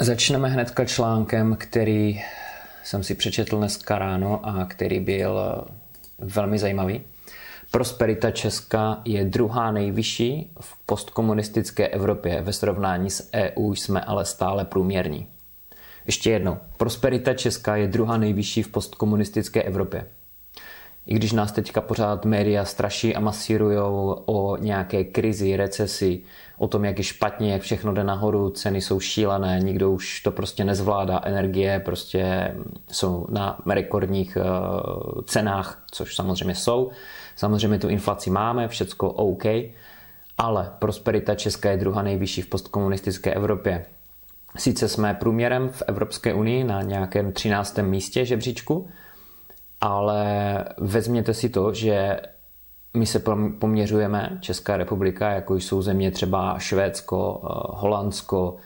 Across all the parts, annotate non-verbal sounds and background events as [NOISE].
Začneme hnedka článkem, který jsem si přečetl dneska ráno a který byl eh, velmi zajímavý. Prosperita Česka je druhá nejvyšší v postkomunistické Evropě. Ve srovnání s EU jsme ale stále průměrní. Ještě jednou. Prosperita Česka je druhá nejvyšší v postkomunistické Evropě. I když nás teďka pořád média straší a masírujou o nějaké krizi, recesi, o tom, jak je špatně, jak všechno jde nahoru, ceny jsou šílené, nikdo už to prostě nezvládá, energie prostě jsou na rekordních uh, cenách, což samozřejmě jsou. Samozřejmě tu inflaci máme, všecko OK, ale prosperita Česka je druhá nejvyšší v postkomunistické Evropě. Sice jsme průměrem v Evropské unii na nějakém 13. místě žebříčku, ale vezměte si to, že my se poměřujeme, Česká republika, jako jsou země třeba Švédsko, eh, Holandsko,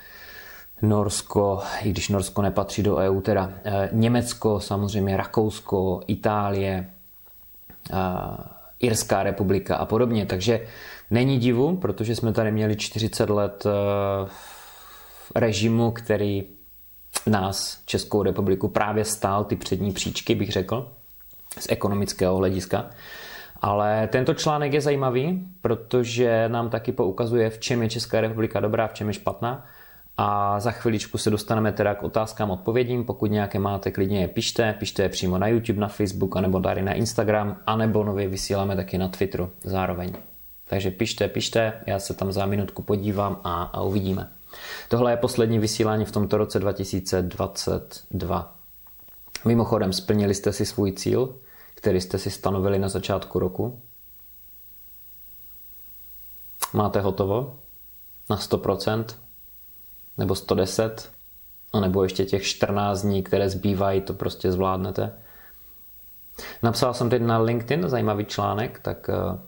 Norsko, i když Norsko nepatří do EU, teda eh, Německo, samozřejmě Rakousko, Itálie, eh, Irská republika a podobně. Takže není divu, protože jsme tady měli 40 let režimu, který nás, Českou republiku, právě stál ty přední příčky, bych řekl, z ekonomického hlediska. Ale tento článek je zajímavý, protože nám taky poukazuje, v čem je Česká republika dobrá, v čem je špatná. A za chviličku se dostaneme teda k otázkám, odpovědím. Pokud nějaké máte, klidně je pište. Pište je přímo na YouTube, na Facebook, anebo tady na Instagram, anebo nově vysíláme taky na Twitteru zároveň. Takže pište, pište, já se tam za minutku podívám a, a uvidíme. Tohle je poslední vysílání v tomto roce 2022. Mimochodem, splnili jste si svůj cíl, který jste si stanovili na začátku roku? Máte hotovo? Na 100%? Nebo 110? A nebo ještě těch 14 dní, které zbývají, to prostě zvládnete? Napsal jsem teď na LinkedIn zajímavý článek, tak eh,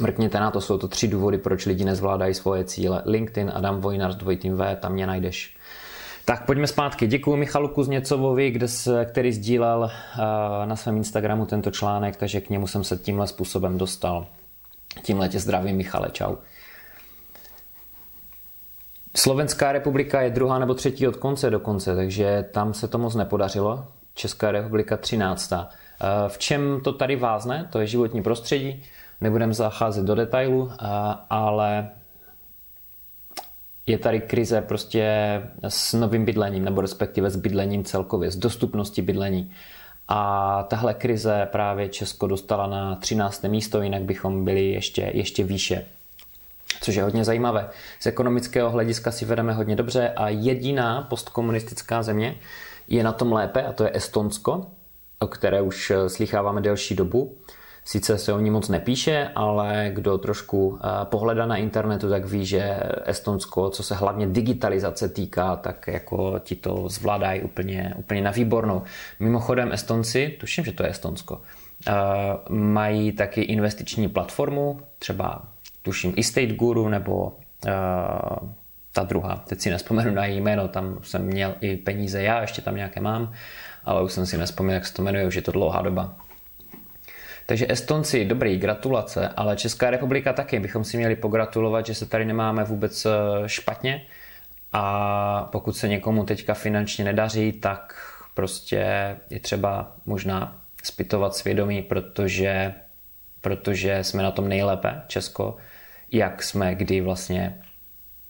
mrkněte na to, jsou to tři důvody, proč lidi nezvládají svoje cíle. LinkedIn, Adam Vojnar dvojitým V, tam mě najdeš. Tak pojďme zpátky. Děkuji Michalu Kuzněcovovi, kde se, který sdílel uh, na svém Instagramu tento článek, takže k němu jsem se tímhle způsobem dostal. Tímhle tě zdravím, Michale, čau. Slovenská republika je druhá nebo třetí od konce do konce, takže tam se to moc nepodařilo. Česká republika 13. Uh, v čem to tady vázne? To je životní prostředí. Nebudem zacházet do detailu, uh, ale je tady krize prostě s novým bydlením, nebo respektive s bydlením celkově, s dostupností bydlení. A tahle krize právě Česko dostala na 13. místo, jinak bychom byli ještě, ještě výše. Což je hodně zajímavé. Z ekonomického hlediska si vedeme hodně dobře a jediná postkomunistická země je na tom lépe a to je Estonsko, o které už slycháváme delší dobu. Sice se o ní moc nepíše, ale kdo trošku eh, pohleda na internetu, tak ví, že Estonsko, co se hlavně digitalizace týká, tak jako ti to zvládají úplně, úplně na výbornou. Mimochodem Estonci, tuším, že to je Estonsko, eh, mají taky investiční platformu, třeba tuším Estate Guru nebo eh, ta druhá, teď si nespomenu na její jméno, tam jsem měl i peníze já, ještě tam nějaké mám, ale už jsem si nespomněl, jak se to jmenuje, už je to dlouhá doba. Takže Estonci, dobrý, gratulace, ale Česká republika taky. Bychom si měli pogratulovat, že se tady nemáme vůbec eh, špatně a pokud se někomu teďka finančně nedaří, tak prostě je třeba možná spytovat svědomí, protože, protože jsme na tom nejlépe, Česko, jak jsme kdy vlastně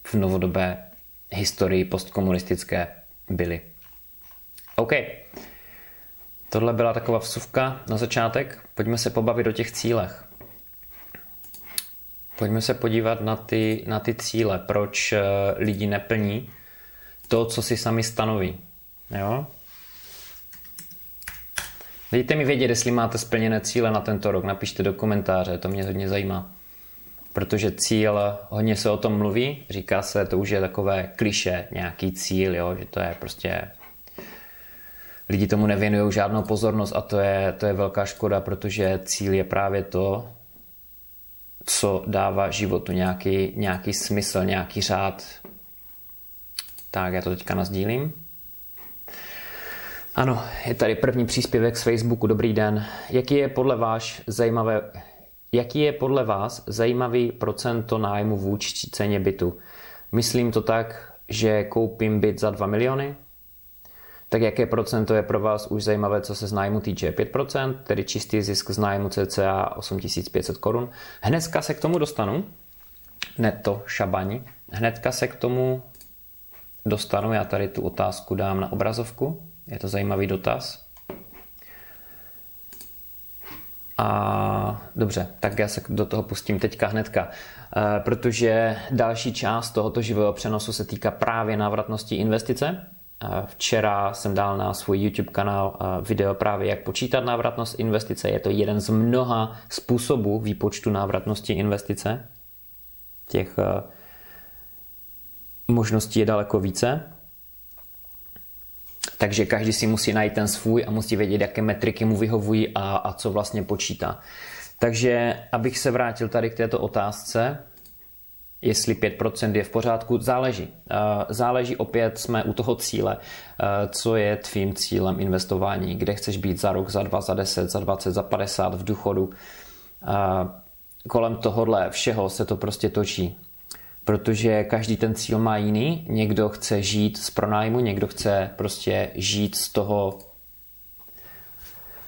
v novodobé historii postkomunistické byli. OK. Tohle byla taková vsuvka na začátek. Pojďme se pobavit o těch cílech. Pojďme se podívat na ty, na ty cíle, proč eh, lidi neplní to, co si sami stanoví. Jo? Dejte mi vědět, jestli máte splněné cíle na tento rok. Napište do komentáře, to mě hodně zajímá. Protože cíl, hodně se o tom mluví, říká se, to už je takové kliše, nějaký cíl, jo? že to je prostě lidi tomu nevěnují žádnou pozornost a to je, to je velká škoda, protože cíl je právě to, co dává životu nějaký, nějaký smysl, nějaký řád. Tak, já to teďka nazdílím. Ano, je tady první příspěvek z Facebooku. Dobrý den. Jaký je podle vás zajímavé, jaký je podle vás zajímavý procento nájmu vůči ceně bytu? Myslím to tak, že koupím byt za 2 miliony, tak jaké procento je pro vás už zajímavé, co se z nájmu týče? 5%, tedy čistý zisk z nájmu cca 8500 korun. Hnedka se k tomu dostanu, neto šabani. Hnedka se k tomu dostanu, já tady tu otázku dám na obrazovku, je to zajímavý dotaz. A dobře, tak já se do toho pustím teďka hnedka, e, protože další část tohoto živého přenosu se týká právě návratnosti investice. Včera jsem dal na svůj YouTube kanál video právě jak počítat návratnost investice. Je to jeden z mnoha způsobů výpočtu návratnosti investice. Těch možností je daleko více. Takže každý si musí najít ten svůj a musí vědět, jaké metriky mu vyhovují a, a co vlastně počítá. Takže abych se vrátil tady k této otázce, jestli 5% je v pořádku, záleží. Záleží opět, jsme u toho cíle, co je tvým cílem investování, kde chceš být za rok, za dva, za 10, za 20, za 50 v důchodu. Kolem tohohle všeho se to prostě točí protože každý ten cíl má jiný. Někdo chce žít z pronájmu, někdo chce prostě žít z toho,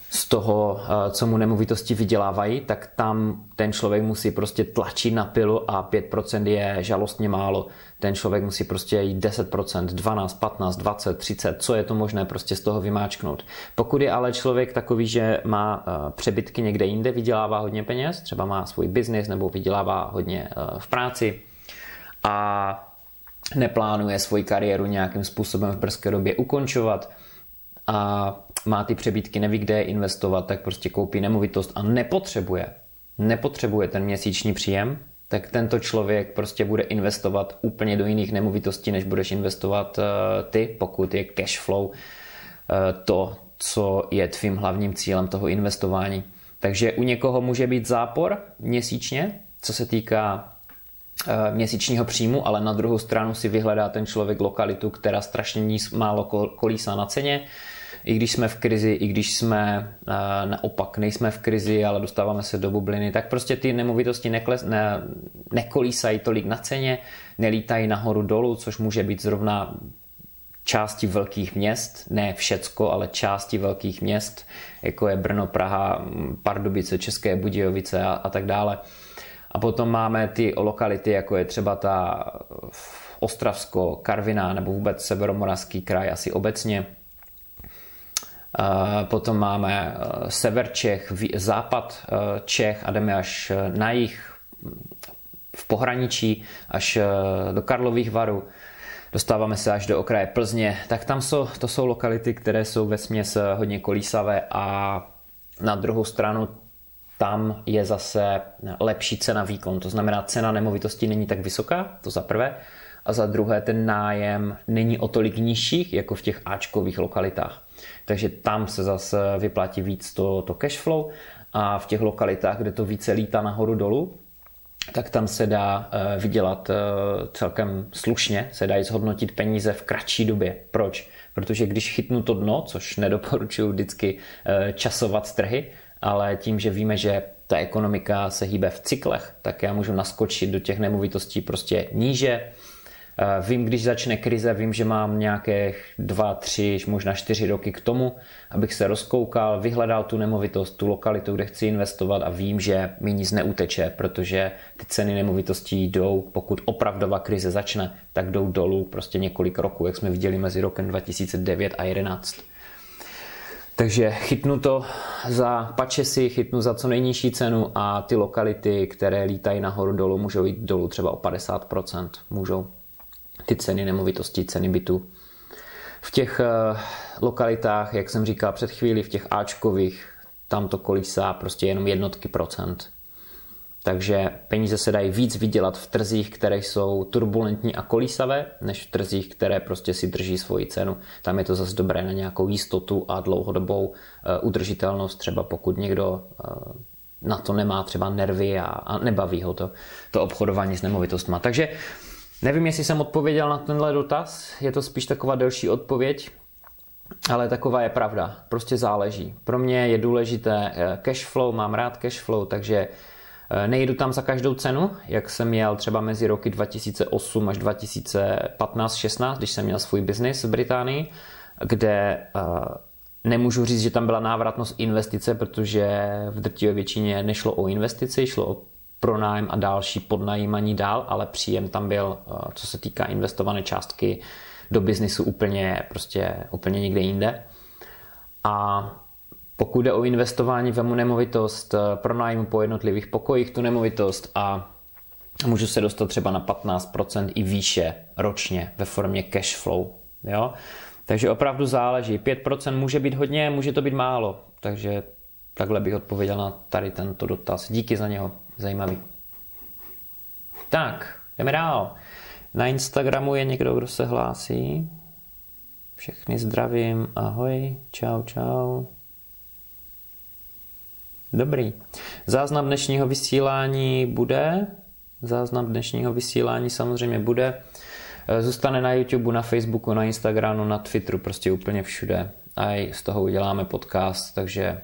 z toho, eh, co mu nemovitosti vydělávají, tak tam ten člověk musí prostě tlačit na pilu a 5% je žalostně málo. Ten člověk musí prostě jít 10%, 12, 15, 20, 30, co je to možné prostě z toho vymáčknout. Pokud je ale člověk takový, že má eh, přebytky někde jinde, vydělává hodně peněz, třeba má svůj biznis nebo vydělává hodně eh, v práci, a neplánuje svoji kariéru nějakým způsobem v brzké době ukončovat a má ty přebytky, neví, kde je investovat, tak prostě koupí nemovitost a nepotřebuje, nepotřebuje ten měsíční příjem, tak tento člověk prostě bude investovat úplně do jiných nemovitostí, než budeš investovat eh, ty, pokud je cash flow eh, to, co je tvým hlavním cílem toho investování. Takže u někoho může být zápor měsíčně, co se týká Eh, měsíčního příjmu, ale na druhou stranu si vyhledá ten člověk lokalitu, která strašně málo kolísá na ceně. I když jsme v krizi, i když jsme uh, naopak nejsme v krizi, ale dostáváme se do bubliny, tak prostě ty nemovitosti nekles, ne, nekolísají tolik na ceně, nelítají nahoru dolů, což může být zrovna části velkých měst, ne všecko, ale části velkých měst, jako je Brno, Praha, Pardubice, České Budějovice a, a tak dále. A potom máme ty lokality, jako je třeba ta Ostravsko, Karviná nebo vůbec Severomoravský kraj asi obecně. Potom máme e, sever Čech, západ e, Čech a jdeme až na jich v pohraničí, až do Karlových varů. Dostáváme se až do okraje Plzně, tak tam jsou, to jsou lokality, které jsou ve směs hodně kolísavé a na druhou stranu tam je zase lepší cena výkon. To znamená, cena nemovitosti není tak vysoká, to za prvé. A za druhé, ten nájem není o tolik nižší, jako v těch Ačkových lokalitách. Takže tam se zase vyplatí víc to, to cash flow a v těch lokalitách, kde to více lítá nahoru dolů, tak tam se dá eh, vydělat eh, celkem slušně, se dají zhodnotit peníze v kratší době. Proč? Protože když chytnu to dno, což nedoporučuji vždycky eh, časovat trhy, ale tím, že víme, že ta ekonomika se hýbe v cyklech, tak já můžu naskočit do těch nemovitostí prostě níže. Eh, vím, když začne krize, vím, že mám nějaké dva, tři, možná čtyři roky k tomu, abych se rozkoukal, vyhledal tu nemovitost, tu lokalitu, kde chci investovat a vím, že mi nic neuteče, protože ty ceny nemovitostí jdou, pokud opravdová krize začne, tak jdou dolů prostě několik roků, jak jsme viděli mezi rokem 2009 a 2011. Takže chytnu to za pačesy, chytnu za co nejnižší cenu a ty lokality, které lítají nahoru dolů, můžou jít dolů třeba o 50%. Můžou ty ceny nemovitostí, ceny bytu. V těch uh, lokalitách, jak jsem říkal před chvíli, v těch Ačkových, tam to kolísá prostě jenom jednotky procent. Takže peníze se dají víc vydělat v trzích, které jsou turbulentní a kolísavé, než v trzích, které prostě si drží svoji cenu. Tam je to zase dobré na nějakou jistotu a dlouhodobou eh, udržitelnost, třeba pokud někdo eh, na to nemá třeba nervy a, a nebaví ho to, to obchodování s nemovitostma. Takže nevím, jestli jsem odpověděl na tenhle dotaz, je to spíš taková delší odpověď, ale taková je pravda, prostě záleží. Pro mě je důležité eh, cash flow, mám rád cash flow, takže Eh, nejdu tam za každou cenu, jak jsem měl třeba mezi roky 2008 až 2015-16, když jsem měl svůj biznis v Británii, kde eh, nemůžu říct, že tam byla návratnost investice, protože v drtivé většině nešlo o investici, šlo o pronájem a další podnajímaní dál, ale příjem tam byl, eh, co se týká investované částky do biznisu úplně, prostě úplně někde jinde. A pokud jde o investování, vemu nemovitost, eh, pronájmu po jednotlivých pokojích tu nemovitost a můžu se dostat třeba na 15% i výše ročně ve formě cash flow. Jo? Takže opravdu záleží. 5% může být hodně, může to být málo. Takže takhle bych odpověděl na tady tento dotaz. Díky za něho, zajímavý. Tak, jdeme dál. Na Instagramu je někdo, kdo se hlásí. Všechny zdravím, ahoj, čau, čau. Dobrý. Záznam dnešního vysílání bude. Záznam dnešního vysílání samozřejmě bude. Zůstane na YouTube, na Facebooku, na Instagramu, na Twitteru, prostě úplně všude. A i z toho uděláme podcast, takže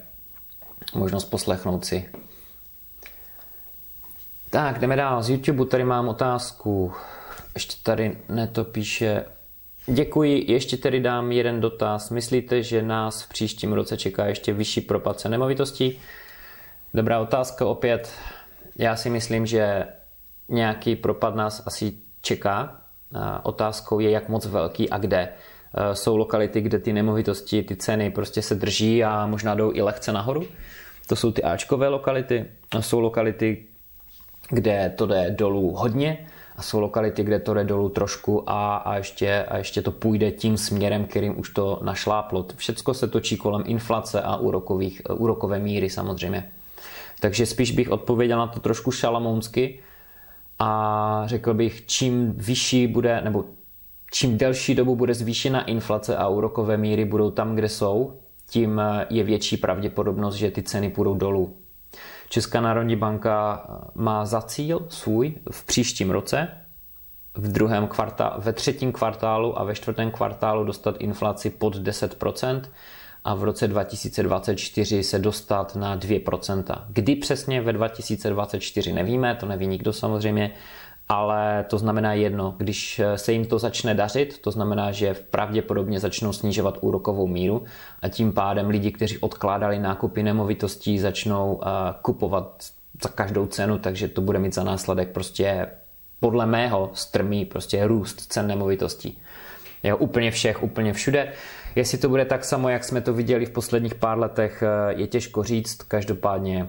možnost poslechnout si. Tak, jdeme dál. Z YouTube tady mám otázku. Ještě tady neto píše Děkuji, ještě tedy dám jeden dotaz. Myslíte, že nás v příštím roce čeká ještě vyšší propad cen nemovitostí? Dobrá otázka opět. Já si myslím, že nějaký propad nás asi čeká. Otázkou je, jak moc velký a kde. E, jsou lokality, kde ty nemovitosti, ty ceny prostě se drží a možná jdou i lehce nahoru. To jsou ty Ačkové lokality. Jsou lokality, kde to jde dolů hodně a jsou lokality, kde to jde dolů trošku a, a, ještě, a ještě to půjde tím směrem, kterým už to našláplo. Všecko se točí kolem inflace a úrokových, úrokové míry samozřejmě. Takže spíš bych odpověděl na to trošku šalamounsky a řekl bych, čím vyšší bude, nebo čím delší dobu bude zvýšena inflace a úrokové míry budou tam, kde jsou, tím je větší pravděpodobnost, že ty ceny půjdou dolů. Česká národní banka má za cíl svůj v příštím roce v druhém kvartálu, ve třetím kvartálu a ve čtvrtém kvartálu dostat inflaci pod 10% a v roce 2024 se dostat na 2%. Kdy přesně ve 2024 nevíme, to neví nikdo samozřejmě, ale to znamená jedno, když se jim to začne dařit, to znamená, že pravděpodobně začnou snižovat úrokovou míru a tím pádem lidi, kteří odkládali nákupy nemovitostí, začnou eh, kupovat za každou cenu, takže to bude mít za následek prostě podle mého strmý prostě růst cen nemovitostí. Je úplně všech, úplně všude. Jestli to bude tak samo, jak jsme to viděli v posledních pár letech, eh, je těžko říct. Každopádně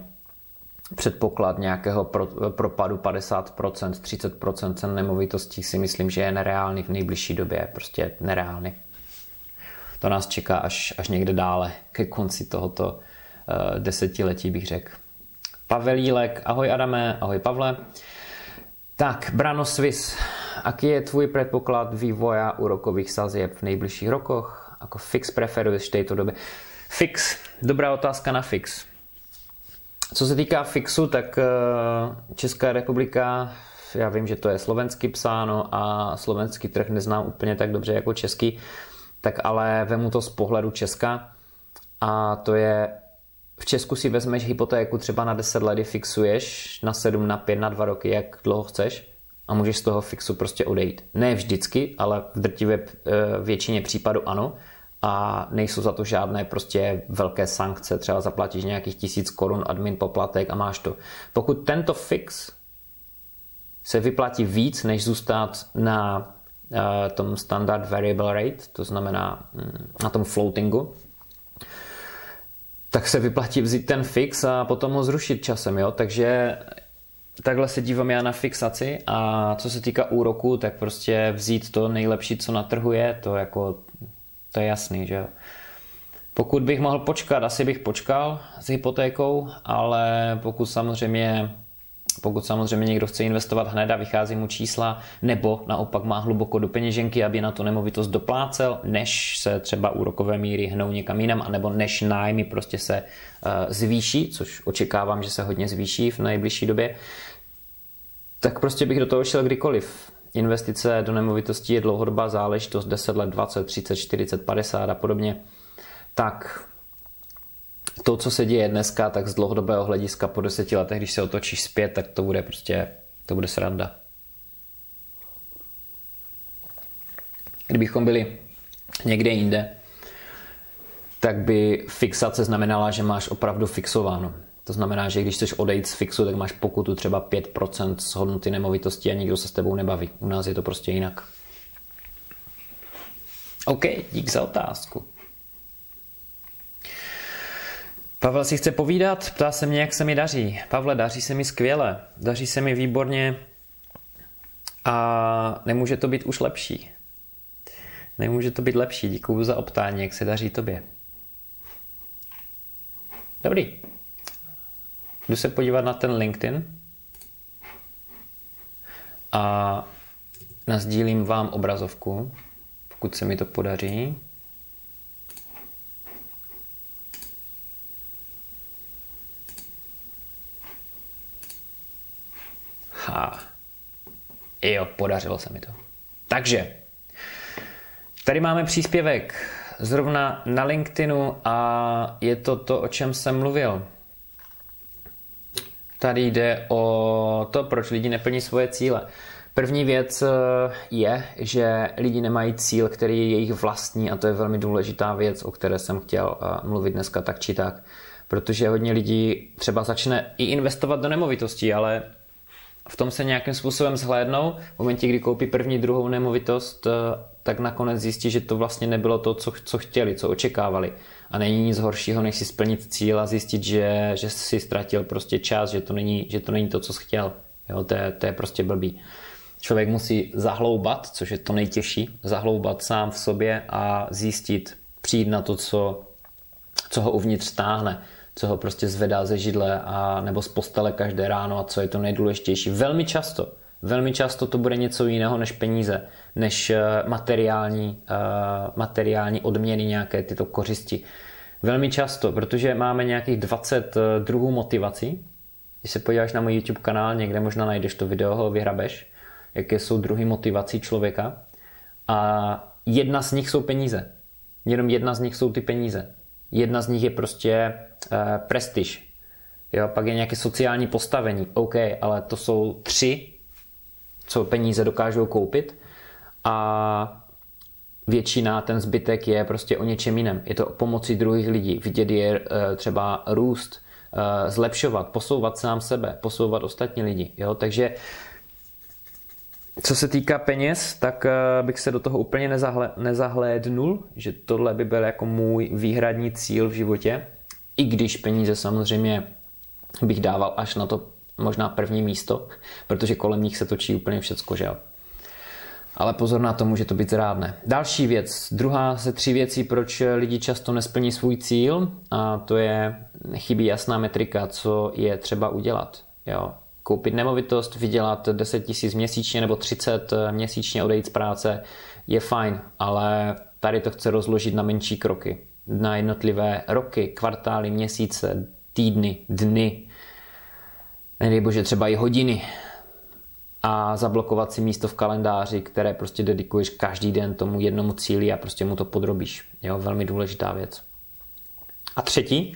předpoklad nějakého pro, propadu 50%, 30% cen nemovitostí si myslím, že je nereálný v nejbližší době. Prostě nereálný. To nás čeká až, až někde dále, ke konci tohoto uh, desetiletí bych řekl. Pavel Jílek, ahoj Adame, ahoj Pavle. Tak, Brano Swiss, aký je tvůj předpoklad vývoja úrokových sazeb v nejbližších rokoch? Ako fix preferuješ v této době? Fix, dobrá otázka na fix. Co se týká fixu, tak eh, Česká republika, já vím, že to je slovensky psáno a slovenský trh neznám úplně tak dobře jako český, tak ale vemu to z pohledu Česka a to je v Česku si vezmeš hypotéku třeba na 10 let, fixuješ na 7, na 5, na 2 roky, jak dlouho chceš a můžeš z toho fixu prostě odejít. Ne vždycky, ale v drtivé eh, většině případů ano a nejsou za to žádné prostě velké sankce, třeba zaplatíš nějakých tisíc korun admin poplatek a máš to. Pokud tento fix se vyplatí víc, než zůstat na uh, tom standard variable rate, to znamená um, na tom floatingu, tak se vyplatí vzít ten fix a potom ho zrušit časem, jo? Takže takhle se dívám já na fixaci a co se týká úroku, tak prostě vzít to nejlepší, co na trhu je, to jako, to je jasný, že jo. Pokud bych mohl počkat, asi bych počkal s hypotékou, ale pokud samozřejmě pokud samozřejmě někdo chce investovat hned a vychází mu čísla, nebo naopak má hluboko do peněženky, aby na tu nemovitost doplácel, než se třeba úrokové míry hnou někam jinam, anebo než nájmy prostě se uh, zvýší, což očekávám, že se hodně zvýší v nejbližší době, tak prostě bych do toho šel kdykoliv. Investice do nemovitostí je dlouhodobá záležitost 10 let, 20, 30, 40, 50 a podobně. Tak to, co se děje dneska, tak z dlouhodobého hlediska po deseti letech, když se otočíš zpět, tak to bude prostě, to bude sranda. Kdybychom byli někde jinde, tak by fixace znamenala, že máš opravdu fixováno. To znamená, že když chceš odejít z fixu, tak máš pokutu třeba 5% z hodnoty nemovitosti a nikdo se s tebou nebaví. U nás je to prostě jinak. OK, dík za otázku. Pavel si chce povídat, ptá se mě, jak se mi daří. Pavle, daří se mi skvěle, daří se mi výborně a nemůže to být už lepší. Nemůže to být lepší, děkuju za optání, jak se daří tobě. Dobrý. Jdu se podívat na ten LinkedIn a nazdílím vám obrazovku, pokud se mi to podaří. Ha. Jo, podařilo se mi to. Takže, tady máme příspěvek zrovna na LinkedInu a je to to, o čem jsem mluvil. Tady jde o to, proč lidi neplní svoje cíle. První věc eh, je, že lidi nemají cíl, který je jejich vlastní a to je velmi důležitá věc, o které jsem chtěl eh, mluvit dneska tak či tak. Protože hodně lidí třeba začne i investovat do nemovitostí, ale v tom se nějakým způsobem zhlédnou. V momentě, kdy koupí první, druhou nemovitost, eh, tak nakonec zjistí, že to vlastně nebylo to, co, co chtěli, co očekávali. A není nic horšího, než si splnit cíl a zjistit, že, že si ztratil prostě čas, že to není, že to, není to, co chtěl. Jo, to, je, to je prostě blbý. Člověk musí zahloubat, což je to nejtěžší, zahloubat sám v sobě a zjistit, přijít na to, co, co ho uvnitř stáhne co ho prostě zvedá ze židle a nebo z postele každé ráno a co je to nejdůležitější. Velmi často, velmi často to bude něco jiného než peníze, než eh, materiální, uh, materiální odměny, nějaké tyto kořisti. Velmi často, protože máme nějakých 20 eh, druhů motivací. Když se podíváš na můj YouTube kanál, někde možná najdeš to video, ho vyhrabeš, jaké jsou druhy motivací člověka. A jedna z nich jsou peníze. Jenom jedna z nich jsou ty peníze. Jedna z nich je prostě uh, prestiž. Jo, pak je nějaké sociální postavení. OK, ale to jsou tři, co peníze dokážou koupit. A většina, ten zbytek je prostě o něčem jiném. Je to o pomoci druhých lidí. Vidět je uh, třeba růst, uh, zlepšovat, posouvat sám sebe, posouvat ostatní lidi. Jo? Takže co se týká peněz, tak eh, bych se do toho úplně nezahle, nezahlédnul, že tohle by byl jako můj výhradní cíl v životě, i když peníze samozřejmě bych dával až na to možná první místo, protože kolem nich se točí úplně všecko, že jo. Ale pozor na to, může to být zrádné. Další věc, druhá ze tří věcí, proč lidi často nesplní svůj cíl, a to je chybí jasná metrika, co je třeba udělat. Jo koupit nemovitost, vydělat 10 tisíc měsíčně nebo 30 měsíčně odejít z práce je fajn, ale tady to chce rozložit na menší kroky, na jednotlivé roky, kvartály, měsíce, týdny, dny, nedej bože třeba i hodiny a zablokovat si místo v kalendáři, které prostě dedikuješ každý den tomu jednomu cíli a prostě mu to podrobíš. Jo, velmi důležitá věc. A třetí,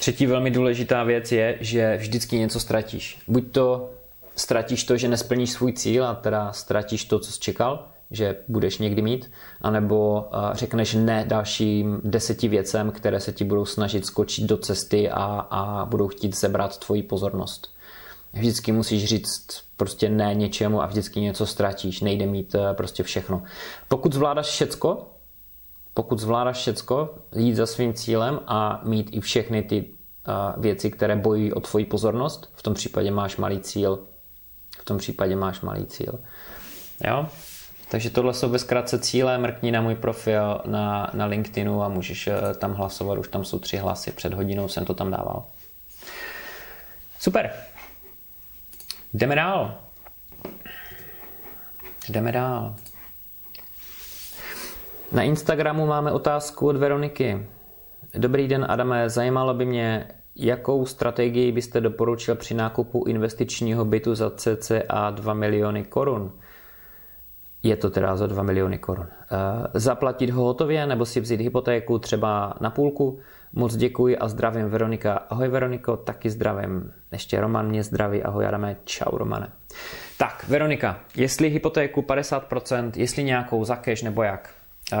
Třetí velmi důležitá věc je, že vždycky něco ztratíš. Buď to ztratíš to, že nesplníš svůj cíl a teda ztratíš to, co jsi čekal, že budeš někdy mít, anebo řekneš ne dalším deseti věcem, které se ti budou snažit skočit do cesty a, a budou chtít zebrat tvoji pozornost. Vždycky musíš říct prostě ne něčemu a vždycky něco ztratíš, nejde mít e, prostě všechno. Pokud zvládáš všecko, pokud zvládáš všecko, jít za svým cílem a mít i všechny ty věci, které bojují o tvoji pozornost, v tom případě máš malý cíl. V tom případě máš malý cíl. Jo? Takže tohle jsou ve zkratce cíle, mrkni na můj profil na, na LinkedInu a můžeš eh, tam hlasovat, už tam jsou tři hlasy, před hodinou jsem to tam dával. Super. Jdeme dál. Jdeme dál. Na Instagramu máme otázku od Veroniky. Dobrý den, Adame. Zajímalo by mě, jakou strategii byste doporučil při nákupu investičního bytu za cca 2 miliony korun? Je to teda za 2 miliony korun. Eh, zaplatit ho hotově nebo si vzít hypotéku třeba na půlku? Moc děkuji a zdravím Veronika. Ahoj Veroniko, taky zdravím. Ještě Roman mě zdraví. Ahoj Adame, čau Romane. Tak, Veronika, jestli hypotéku 50%, jestli nějakou za cash nebo jak? Uh,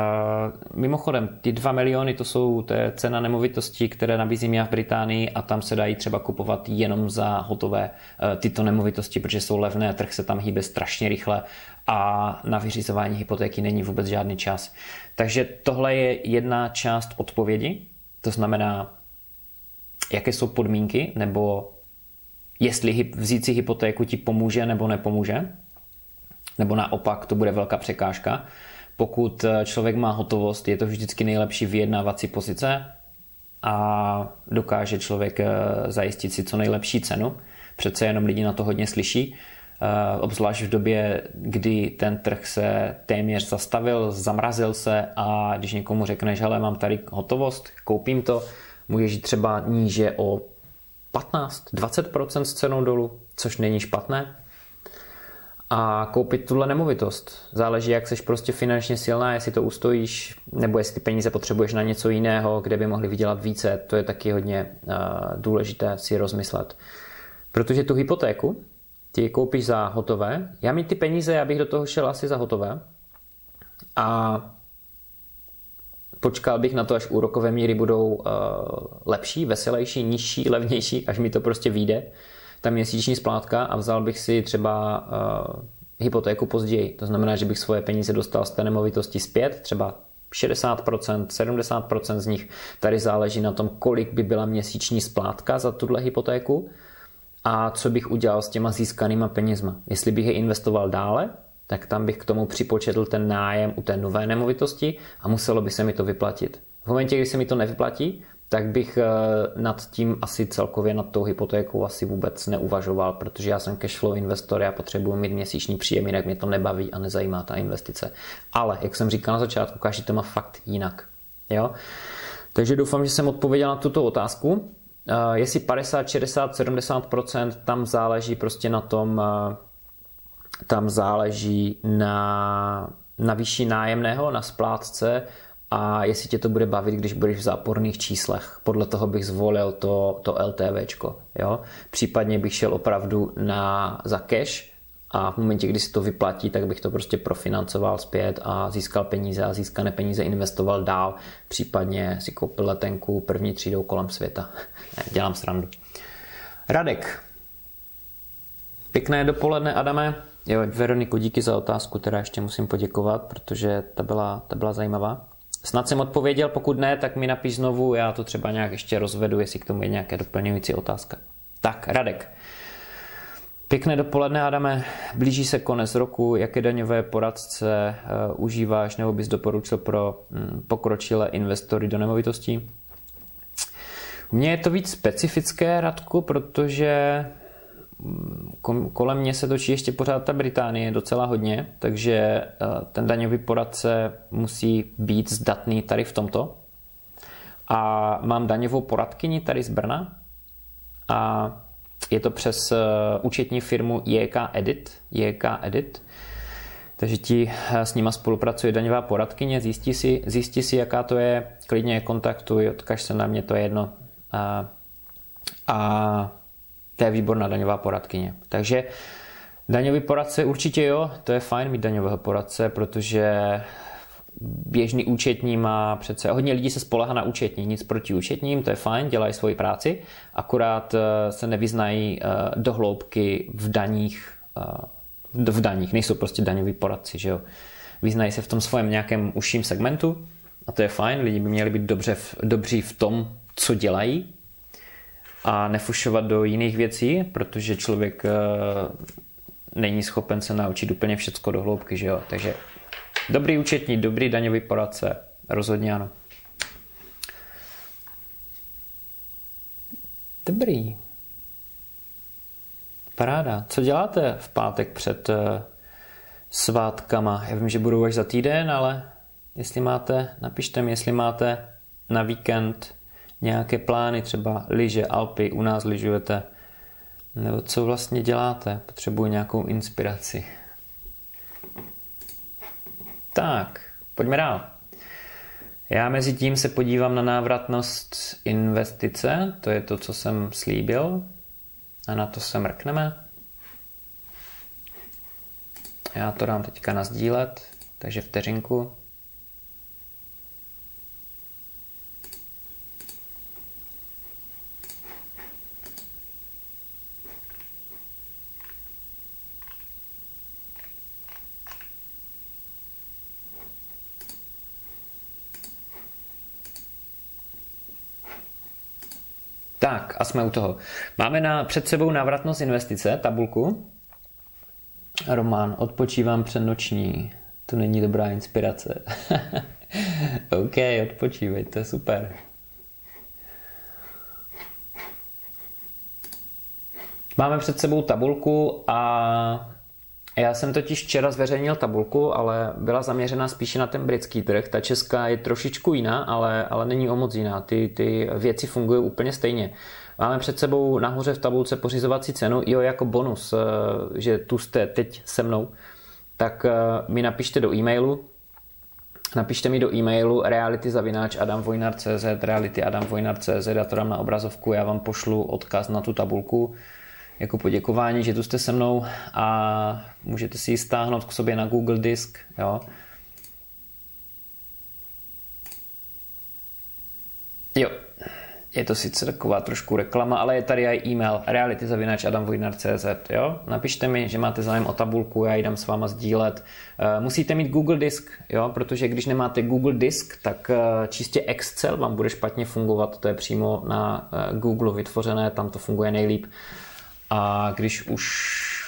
mimochodem, ty 2 miliony to jsou to je cena nemovitostí, které nabízím já v Británii a tam se dají třeba kupovat jenom za hotové uh, tyto nemovitosti, protože jsou levné, trh se tam hýbe strašně rychle a na vyřizování hypotéky není vůbec žádný čas. Takže tohle je jedna část odpovědi, to znamená, jaké jsou podmínky, nebo jestli vzít si hypotéku ti pomůže nebo nepomůže, nebo naopak to bude velká překážka. Pokud eh, člověk má hotovost, je to vždycky nejlepší vyjednávací pozice a dokáže člověk eh, zajistit si co nejlepší cenu. Přece jenom lidi na to hodně slyší, eh, obzvlášť v době, kdy ten trh se téměř zastavil, zamrazil se a když někomu řekneš, hele, mám tady hotovost, koupím to, můžeš jít třeba níže o 15-20% s cenou dolů, což není špatné. A koupit tuhle nemovitost. Záleží, jak jsi prostě finančně silná, jestli to ustojíš, nebo jestli ty peníze potřebuješ na něco jiného, kde by mohli vydělat více. To je taky hodně uh, důležité si rozmyslet. Protože tu hypotéku ty koupíš za hotové. Já mít ty peníze, já bych do toho šel asi za hotové. A počkal bych na to, až úrokové míry budou uh, lepší, veselější, nižší, levnější, až mi to prostě vyjde, ta měsíční splátka a vzal bych si třeba uh, hypotéku později. To znamená, že bych svoje peníze dostal z té nemovitosti zpět, třeba 60%, 70% z nich. Tady záleží na tom, kolik by byla měsíční splátka za tuhle hypotéku a co bych udělal s těma získanýma penězma. Jestli bych je investoval dále, tak tam bych k tomu připočetl ten nájem u té nové nemovitosti a muselo by se mi to vyplatit. V momentě, kdy se mi to nevyplatí, tak bych eh, nad tím asi celkově nad tou hypotékou asi vůbec neuvažoval, protože já jsem cashflow investor, já potřebuji mít měsíční příjem, jinak mě to nebaví a nezajímá ta investice. Ale, jak jsem říkal na začátku, každý to má fakt jinak. Jo? Takže doufám, že jsem odpověděl na tuto otázku. Eh, jestli 50, 60, 70%, tam záleží prostě na tom, eh, tam záleží na, na výši nájemného, na splátce a jestli tě to bude bavit, když budeš v záporných číslech. Podle toho bych zvolil to, to LTVčko. Jo? Případně bych šel opravdu na, za cash a v momentě, kdy si to vyplatí, tak bych to prostě profinancoval zpět a získal peníze a získané peníze investoval dál. Případně si koupil letenku první třídou kolem světa. [LAUGHS] Dělám srandu. Radek. Pěkné dopoledne, Adame. Jo, Veroniku, díky za otázku, teda ještě musím poděkovat, protože ta byla, ta byla zajímavá. Snad jsem odpověděl, pokud ne, tak mi napiš znovu, já to třeba nějak ještě rozvedu, jestli k tomu je nějaké doplňující otázka. Tak, Radek. Pěkné dopoledne, Adame. Blíží se konec roku. Jaké daňové poradce uh, užíváš nebo bys doporučil pro um, pokročilé investory do nemovitostí? Mně je to víc specifické, Radku, protože kolem mě se točí ještě pořád ta Británie docela hodně, takže eh, ten daňový poradce musí být zdatný tady v tomto. A mám daňovou poradkyni tady z Brna a je to přes eh, účetní firmu JK Edit. JK Edit. Takže ti eh, s nima spolupracuje daňová poradkyně, zjistí si, zjistí si, jaká to je, klidně je kontaktuj, odkaž se na mě, to je jedno. A, a to je výborná daňová poradkyně. Takže daňový poradce určitě jo, to je fajn mít daňového poradce, protože běžný účetní má přece, hodně lidí se spolehá na účetní, nic proti účetním, to je fajn, dělají svoji práci, akorát eh, se nevyznají eh, do hloubky v daních, eh, v daních, nejsou prostě daňoví poradci, že jo. Vyznají se v tom svém nějakém užším segmentu a to je fajn, lidi by měli být dobře v, dobří v tom, co dělají, a nefušovat do jiných věcí, protože člověk eh, není schopen se naučit úplně všecko do hloubky, že jo? Takže dobrý účetní, dobrý daňový poradce, rozhodně ano. Dobrý. Paráda. Co děláte v pátek před uh, svátkama? Já vím, že budou až za týden, ale jestli máte, napište mi, jestli máte na víkend nějaké plány, třeba lyže, Alpy, u nás lyžujete, nebo co vlastně děláte, potřebuji nějakou inspiraci. Tak, pojďme dál. Já mezi tím se podívám na návratnost investice, to je to, co jsem slíbil a na to se mrkneme. Já to dám teďka na sdílet, takže vteřinku. Tak a jsme u toho. Máme na, před sebou návratnost investice, tabulku. Román, odpočívám před noční. To není dobrá inspirace. [LAUGHS] OK, odpočívej, to je super. Máme před sebou tabulku a já jsem totiž včera zveřejnil tabulku, ale byla zaměřena spíše na ten britský trh. Ta česká je trošičku jiná, ale, ale není o moc jiná. Ty, ty věci fungují úplně stejně. Máme před sebou nahoře v tabulce pořizovací cenu, jo jako bonus, eh, že tu jste teď se mnou, tak eh, mi napište do e-mailu, Napište mi do e-mailu realityzavináč.adamvojnar.cz realityadamvojnar.cz já to dám na obrazovku, já vám pošlu odkaz na tu tabulku jako poděkování, že tu jste se mnou a můžete si ji stáhnout k sobě na Google Disk. Jo. Jo, je to sice taková trošku reklama, ale je tady i e-mail realityzavinač.adamvojnar.cz jo? Napište mi, že máte zájem o tabulku, já ji dám s váma sdílet. Eh, musíte mít Google Disk, jo? protože když nemáte Google Disk, tak eh, čistě Excel vám bude špatně fungovat, to je přímo na eh, Google vytvořené, tam to funguje nejlíp. A když už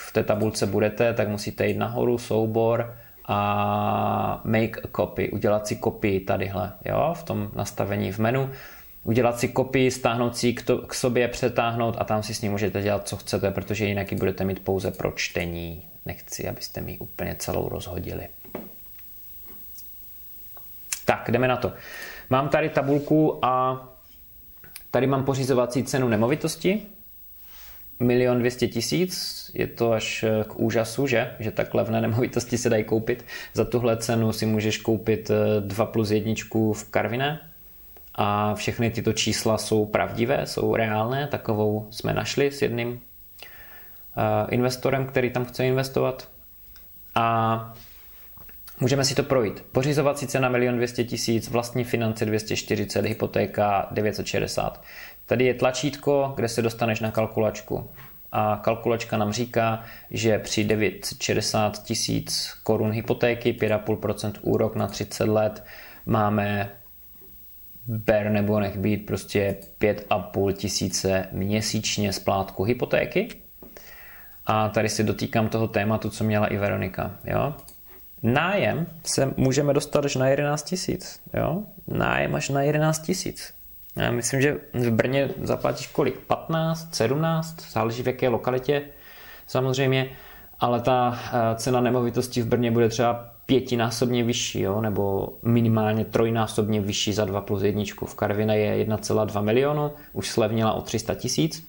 v té tabulce budete, tak musíte jít nahoru, soubor a make a copy, udělat si kopii tadyhle, jo, v tom nastavení v menu udělat si kopii, stáhnout si k, to, k sobě, přetáhnout a tam si s ní můžete dělat, co chcete, protože jinak ji budete mít pouze pro čtení. Nechci, abyste mi úplně celou rozhodili. Tak, jdeme na to. Mám tady tabulku a tady mám pořizovací cenu nemovitosti. Milion dvěstě tisíc, je to až k úžasu, že? Že tak levné nemovitosti se dají koupit. Za tuhle cenu si můžeš koupit 2 plus jedničku v Karviné, a všechny tyto čísla jsou pravdivé, jsou reálné. Takovou jsme našli s jedním eh, investorem, který tam chce investovat. A můžeme si to projít. Pořizovací cena 1 200 tisíc, vlastní finance 240, hypotéka 960. Tady je tlačítko, kde se dostaneš na kalkulačku. A kalkulačka nám říká, že při 960 tisíc korun hypotéky, 5,5% úrok na 30 let, máme ber nebo nech být prostě 5,5 tisíce měsíčně splátku hypotéky. A tady si dotýkám toho tématu, co měla i Veronika. Jo? Nájem se můžeme dostat až na 11 tisíc. Nájem až na 11 tisíc. Já myslím, že v Brně zaplatíš kolik? 15, 17, záleží v jaké lokalitě samozřejmě, ale ta eh, cena nemovitosti v Brně bude třeba pětinásobně vyšší, jo? nebo minimálně trojnásobně vyšší za 2 plus jedničku. V Karvina je 1,2 milionu, už slevnila o 300 tisíc,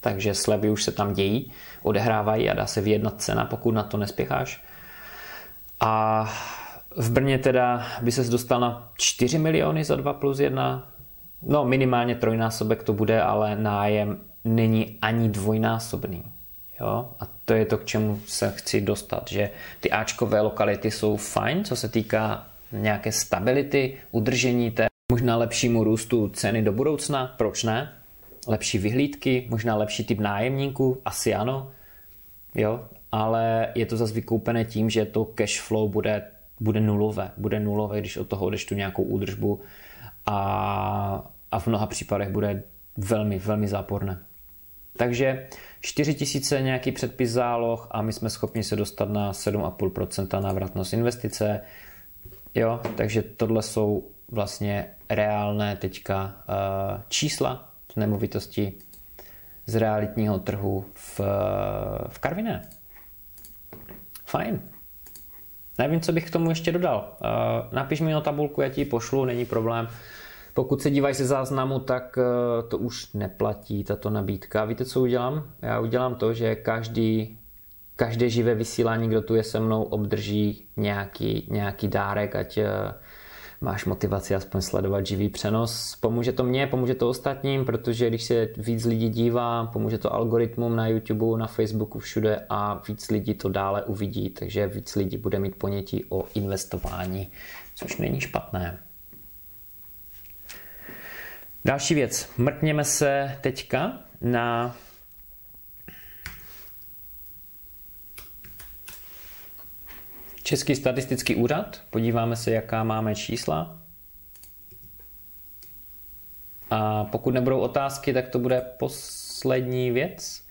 takže slevy už se tam dějí, odehrávají a dá se vyjednat cena, pokud na to nespěcháš. A v Brně teda by se dostal na 4 miliony za 2 plus 1, no minimálně trojnásobek to bude, ale nájem není ani dvojnásobný. Jo? A to je to, k čemu se chci dostat, že ty Ačkové lokality jsou fajn, co se týká nějaké stability, udržení té možná lepšímu růstu ceny do budoucna, proč ne? Lepší vyhlídky, možná lepší typ nájemníků, asi ano, jo, ale je to zase vykoupené tím, že to cash flow bude, bude nulové, bude nulové, když od toho odeš tu nějakou údržbu a, a v mnoha případech bude velmi, velmi záporné. Takže 4000 nějaký předpis záloh a my jsme schopni se dostat na 7,5% návratnost investice. Jo, takže tohle jsou vlastně reálné teďka uh, čísla z nemovitosti z realitního trhu v, v Karviné. Fajn. Nevím, co bych k tomu ještě dodal. Uh, napiš mi na tabulku, já ti ji pošlu, není problém. Pokud se díváš ze záznamu, tak eh, to už neplatí, tato nabídka. Víte, co udělám? Já udělám to, že každý, každé živé vysílání, kdo tu je se mnou, obdrží nějaký, nějaký dárek, ať, eh, máš motivaci aspoň sledovat živý přenos. Pomůže to mně, pomůže to ostatním, protože když se víc lidí dívá, pomůže to algoritmům na YouTube, na Facebooku, všude a víc lidí to dále uvidí, takže víc lidí bude mít ponětí o investování, což není špatné. Další věc. Mrkněme se teďka na Český statistický úřad. Podíváme se, jaká máme čísla. A pokud nebudou otázky, tak to bude poslední věc,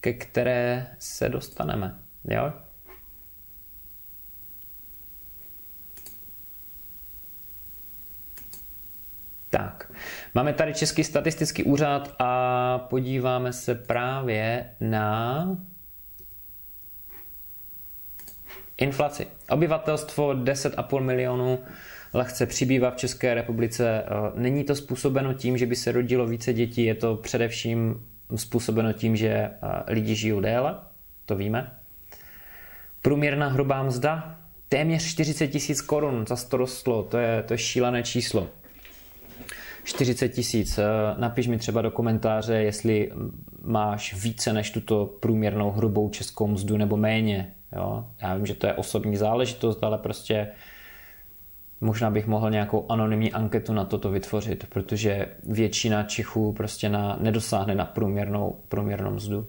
ke které se dostaneme. Jo? Tak, máme tady Český statistický úřad a podíváme se právě na inflaci. Obyvatelstvo 10,5 milionů lehce přibývá v České republice. Eh, není to způsobeno tím, že by se rodilo více dětí, je to především způsobeno tím, že eh, lidi žijou déle, to víme. Průměrná hrubá mzda téměř 40 tisíc korun, za to rostlo, to je, to je šílené číslo. 40 tisíc. Eh, napiš mi třeba do komentáře, jestli máš více než tuto průměrnou hrubou českou mzdu nebo méně. Jo? Já vím, že to je osobní záležitost, ale prostě možná bych mohl nějakou anonymní anketu na toto vytvořit, protože většina Čechů prostě na, nedosáhne na průměrnou, průměrnou mzdu.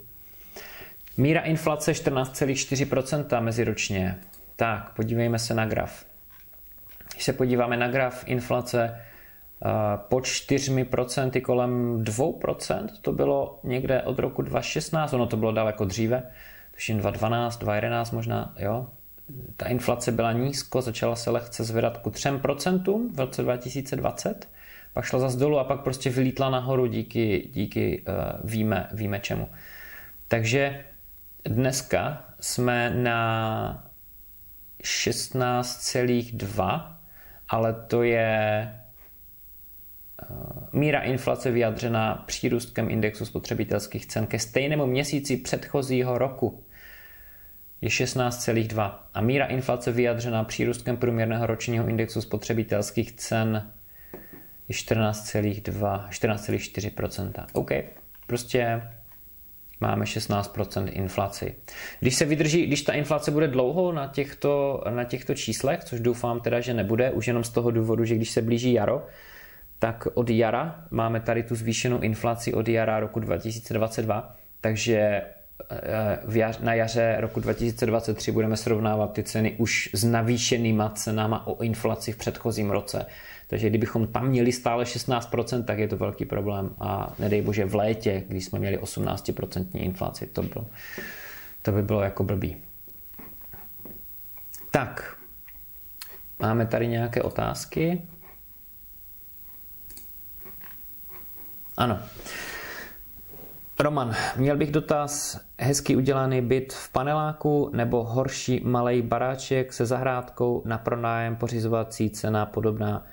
Míra inflace 14,4% meziročně. Tak, podívejme se na graf. Když se podíváme na graf inflace eh, po 4% kolem 2%, to bylo někde od roku 2016, ono to bylo daleko dříve, tuším 2012, 2011 možná, jo, ta inflace byla nízko, začala se lehce zvedat ku 3% v roce 2020, pak šla zase dolů a pak prostě vylítla nahoru díky, díky uh, víme, víme čemu. Takže dneska jsme na 16,2, ale to je uh, míra inflace vyjadřená přírůstkem indexu spotřebitelských cen ke stejnému měsíci předchozího roku je 16,2 a míra inflace vyjadřená přírůstkem průměrného ročního indexu spotřebitelských cen je 14,2, 14,4%. OK, prostě máme 16% inflaci. Když se vydrží, když ta inflace bude dlouho na těchto, na těchto číslech, což doufám teda, že nebude, už jenom z toho důvodu, že když se blíží jaro, tak od jara máme tady tu zvýšenou inflaci od jara roku 2022, takže na jaře roku 2023 budeme srovnávat ty ceny už s navýšenýma cenama o inflaci v předchozím roce. Takže kdybychom tam měli stále 16%, tak je to velký problém. A nedej bože v létě, když jsme měli 18% inflaci, to, bylo, to by bylo jako blbý. Tak, máme tady nějaké otázky. Ano. Roman, měl bych dotaz, hezky udělaný byt v paneláku nebo horší malý baráček se zahrádkou na pronájem, pořizovací cena podobná.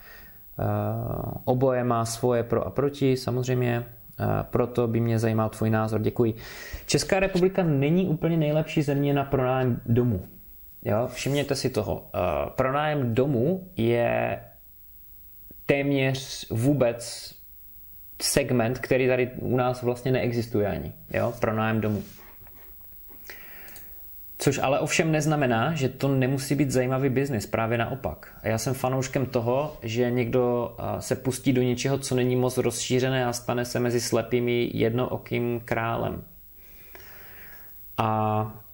Uh, oboje má svoje pro a proti, samozřejmě, uh, proto by mě zajímal tvůj názor, děkuji. Česká republika není úplně nejlepší země na pronájem domu. Jo, všimněte si toho. Uh, pronájem domu je téměř vůbec segment, který tady u nás vlastně neexistuje ani, jo, pro nájem domu. Což ale ovšem neznamená, že to nemusí být zajímavý biznis, právě naopak. A já jsem fanouškem toho, že někdo se pustí do něčeho, co není moc rozšířené a stane se mezi slepými jednookým králem. A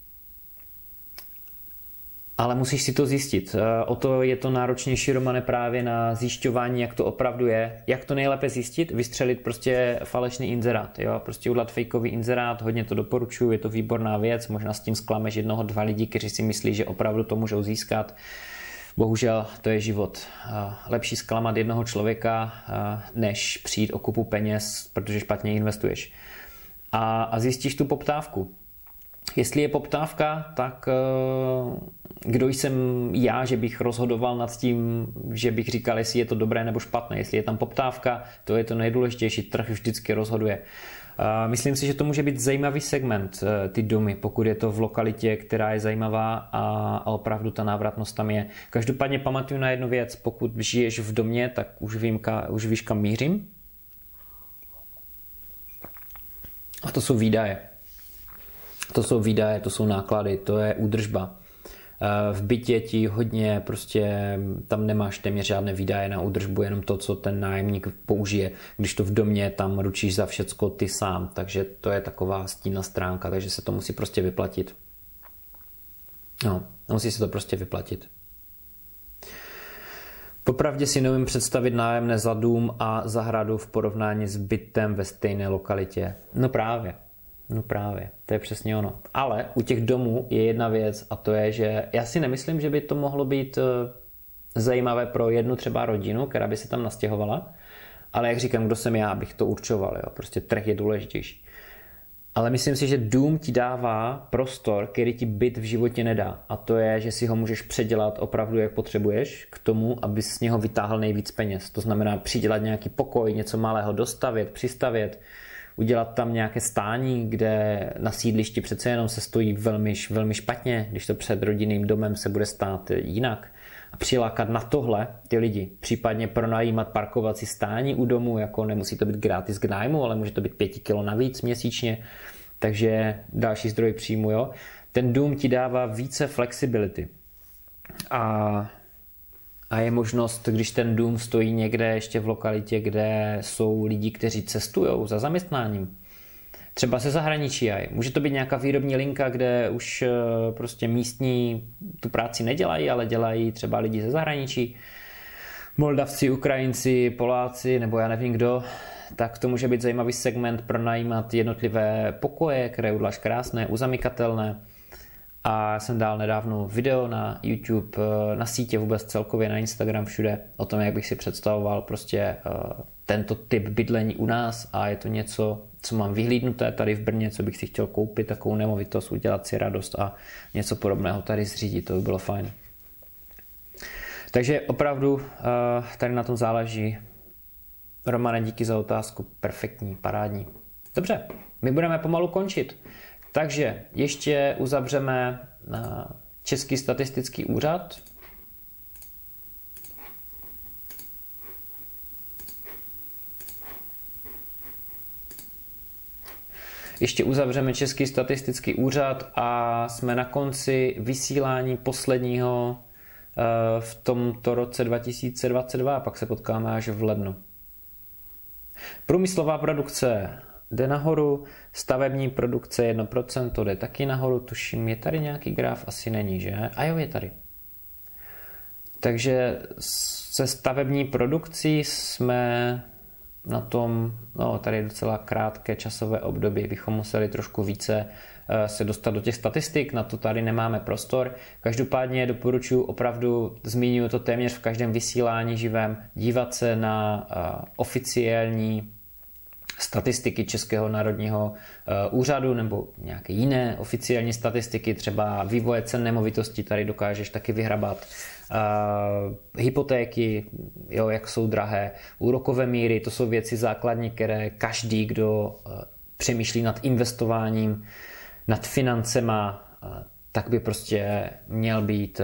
ale musíš si to zjistit. Eh, o to je to náročnější, Romane, právě na zjišťování, jak to opravdu je. Jak to nejlépe zjistit? Vystřelit prostě falešný inzerát. Jo? Prostě udělat fakeový inzerát, hodně to doporučuji, je to výborná věc. Možná s tím sklameš jednoho, dva lidi, kteří si myslí, že opravdu to můžou získat. Bohužel to je život. Eh, lepší zklamat jednoho člověka, eh, než přijít o kupu peněz, protože špatně investuješ. A, a zjistíš tu poptávku. Jestli je poptávka, tak kdo jsem já, že bych rozhodoval nad tím, že bych říkal, jestli je to dobré nebo špatné, jestli je tam poptávka, to je to nejdůležitější, trh vždycky rozhoduje. Myslím si, že to může být zajímavý segment, eh, ty domy, pokud je to v lokalitě, která je zajímavá a, opravdu ta návratnost tam je. Každopádně pamatuju na jednu věc, pokud žiješ v domě, tak už, vím, ka, už víš, kam mířím. A to jsou výdaje. To jsou výdaje, to jsou náklady, to je údržba. Eh, v bytě ti hodně prostě tam nemáš téměř žádné výdaje na údržbu, jenom to, co ten nájemník použije. Když to v domě, tam ručíš za všecko ty sám, takže to je taková stína stránka, takže se to musí prostě vyplatit. No, musí se to prostě vyplatit. Popravdě si neumím představit nájemné za dům a zahradu v porovnání s bytem ve stejné lokalitě. No právě. No právě, to je přesně ono. Ale u těch domů je jedna věc a to je, že já si nemyslím, že by to mohlo být eh, zajímavé pro jednu třeba rodinu, která by se tam nastěhovala, ale jak říkám, kdo jsem já, abych to určoval, jo? prostě trh je důležitější. Ale myslím si, že dům ti dává prostor, který ti byt v životě nedá. A to je, že si ho můžeš předělat opravdu, jak potřebuješ, k tomu, aby z něho vytáhl nejvíc peněz. To znamená přidělat nějaký pokoj, něco malého dostavět, přistavět, udělat tam nějaké stání, kde na sídlišti přece jenom se stojí velmi, velmi špatně, když to před rodinným domem se bude stát jinak a přilákat na tohle ty lidi, případně pronajímat parkovací stání u domu, jako nemusí to být gratis k nájmu, ale může to být pěti kilo navíc měsíčně, takže další zdroj příjmu, jo. Ten dům ti dává více flexibility. A a je možnost, když ten dům stojí někde ještě v lokalitě, kde jsou lidi, kteří cestují za zaměstnáním, třeba se zahraničí. Může to být nějaká výrobní linka, kde už eh, prostě místní tu práci nedělají, ale dělají třeba lidi ze zahraničí. Moldavci, Ukrajinci, Poláci nebo já nevím kdo, tak to může být zajímavý segment pro najímat jednotlivé pokoje, které udláš krásné, uzamykatelné a jsem dal nedávno video na YouTube, eh, na sítě vůbec celkově, na Instagram, všude o tom, jak bych si představoval prostě eh, tento typ bydlení u nás a je to něco, co mám vyhlídnuté tady v Brně, co bych si chtěl koupit, takovou nemovitost, udělat si radost a něco podobného tady zřídit, to by bylo fajn. Takže opravdu eh, tady na tom záleží. Romane, díky za otázku, perfektní, parádní. Dobře, my budeme pomalu končit. Takže ještě uzavřeme eh, Český statistický úřad. Ještě uzavřeme Český statistický úřad a jsme na konci vysílání posledního eh, v tomto roce 2022, pak se potkáme až v lednu. Průmyslová produkce jde nahoru, stavební produkce 1%, to jde taky nahoru, tuším, je tady nějaký graf, asi není, že? A jo, je tady. Takže se stavební produkcí jsme na tom, no tady je docela krátké časové období, bychom museli trošku více eh, se dostat do těch statistik, na to tady nemáme prostor. Každopádně doporučuji opravdu, zmiňuji to téměř v každém vysílání živém, dívat se na eh, oficiální statistiky Českého národního eh, úřadu nebo nějaké jiné oficiální statistiky, třeba vývoje cen nemovitosti, tady dokážeš taky vyhrabat. Uh, hypotéky, jo, jak jsou drahé, úrokové míry, to jsou věci základní, které každý, kdo uh, přemýšlí nad investováním, nad financema, tak by prostě měl být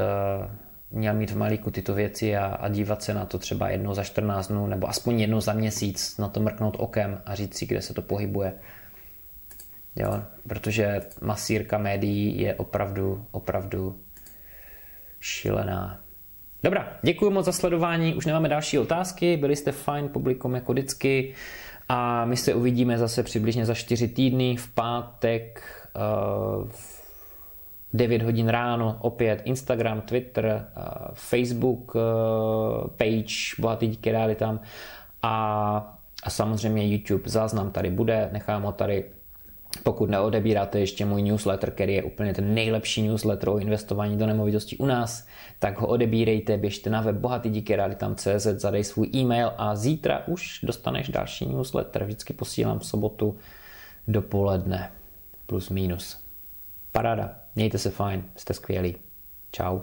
měl mít v malíku tyto věci a, a dívat se na to třeba jednou za 14 dnů nebo aspoň jednou za měsíc, na to mrknout okem a říct si, kde se to pohybuje. Jo, protože masírka médií je opravdu, opravdu šílená. Dobrá, děkuji moc za sledování, už nemáme další otázky, byli jste fajn publikum jako vždycky a my se uvidíme zase přibližně za 4 týdny v pátek uh, v 9 hodin ráno, opět Instagram, Twitter, eh, Facebook eh, page, bohatý díky rádi tam a, a samozřejmě YouTube záznam tady bude, nechám ho tady pokud neodebíráte ještě můj newsletter, který je úplně ten nejlepší newsletter o investování do nemovitostí u nás, tak ho odebírejte, běžte na web bohatydíkyrády.cz, zadej svůj e-mail a zítra už dostaneš další newsletter. Vždycky posílám v sobotu dopoledne. Plus minus. Paráda. Mějte se fajn, jste skvělí. Ciao.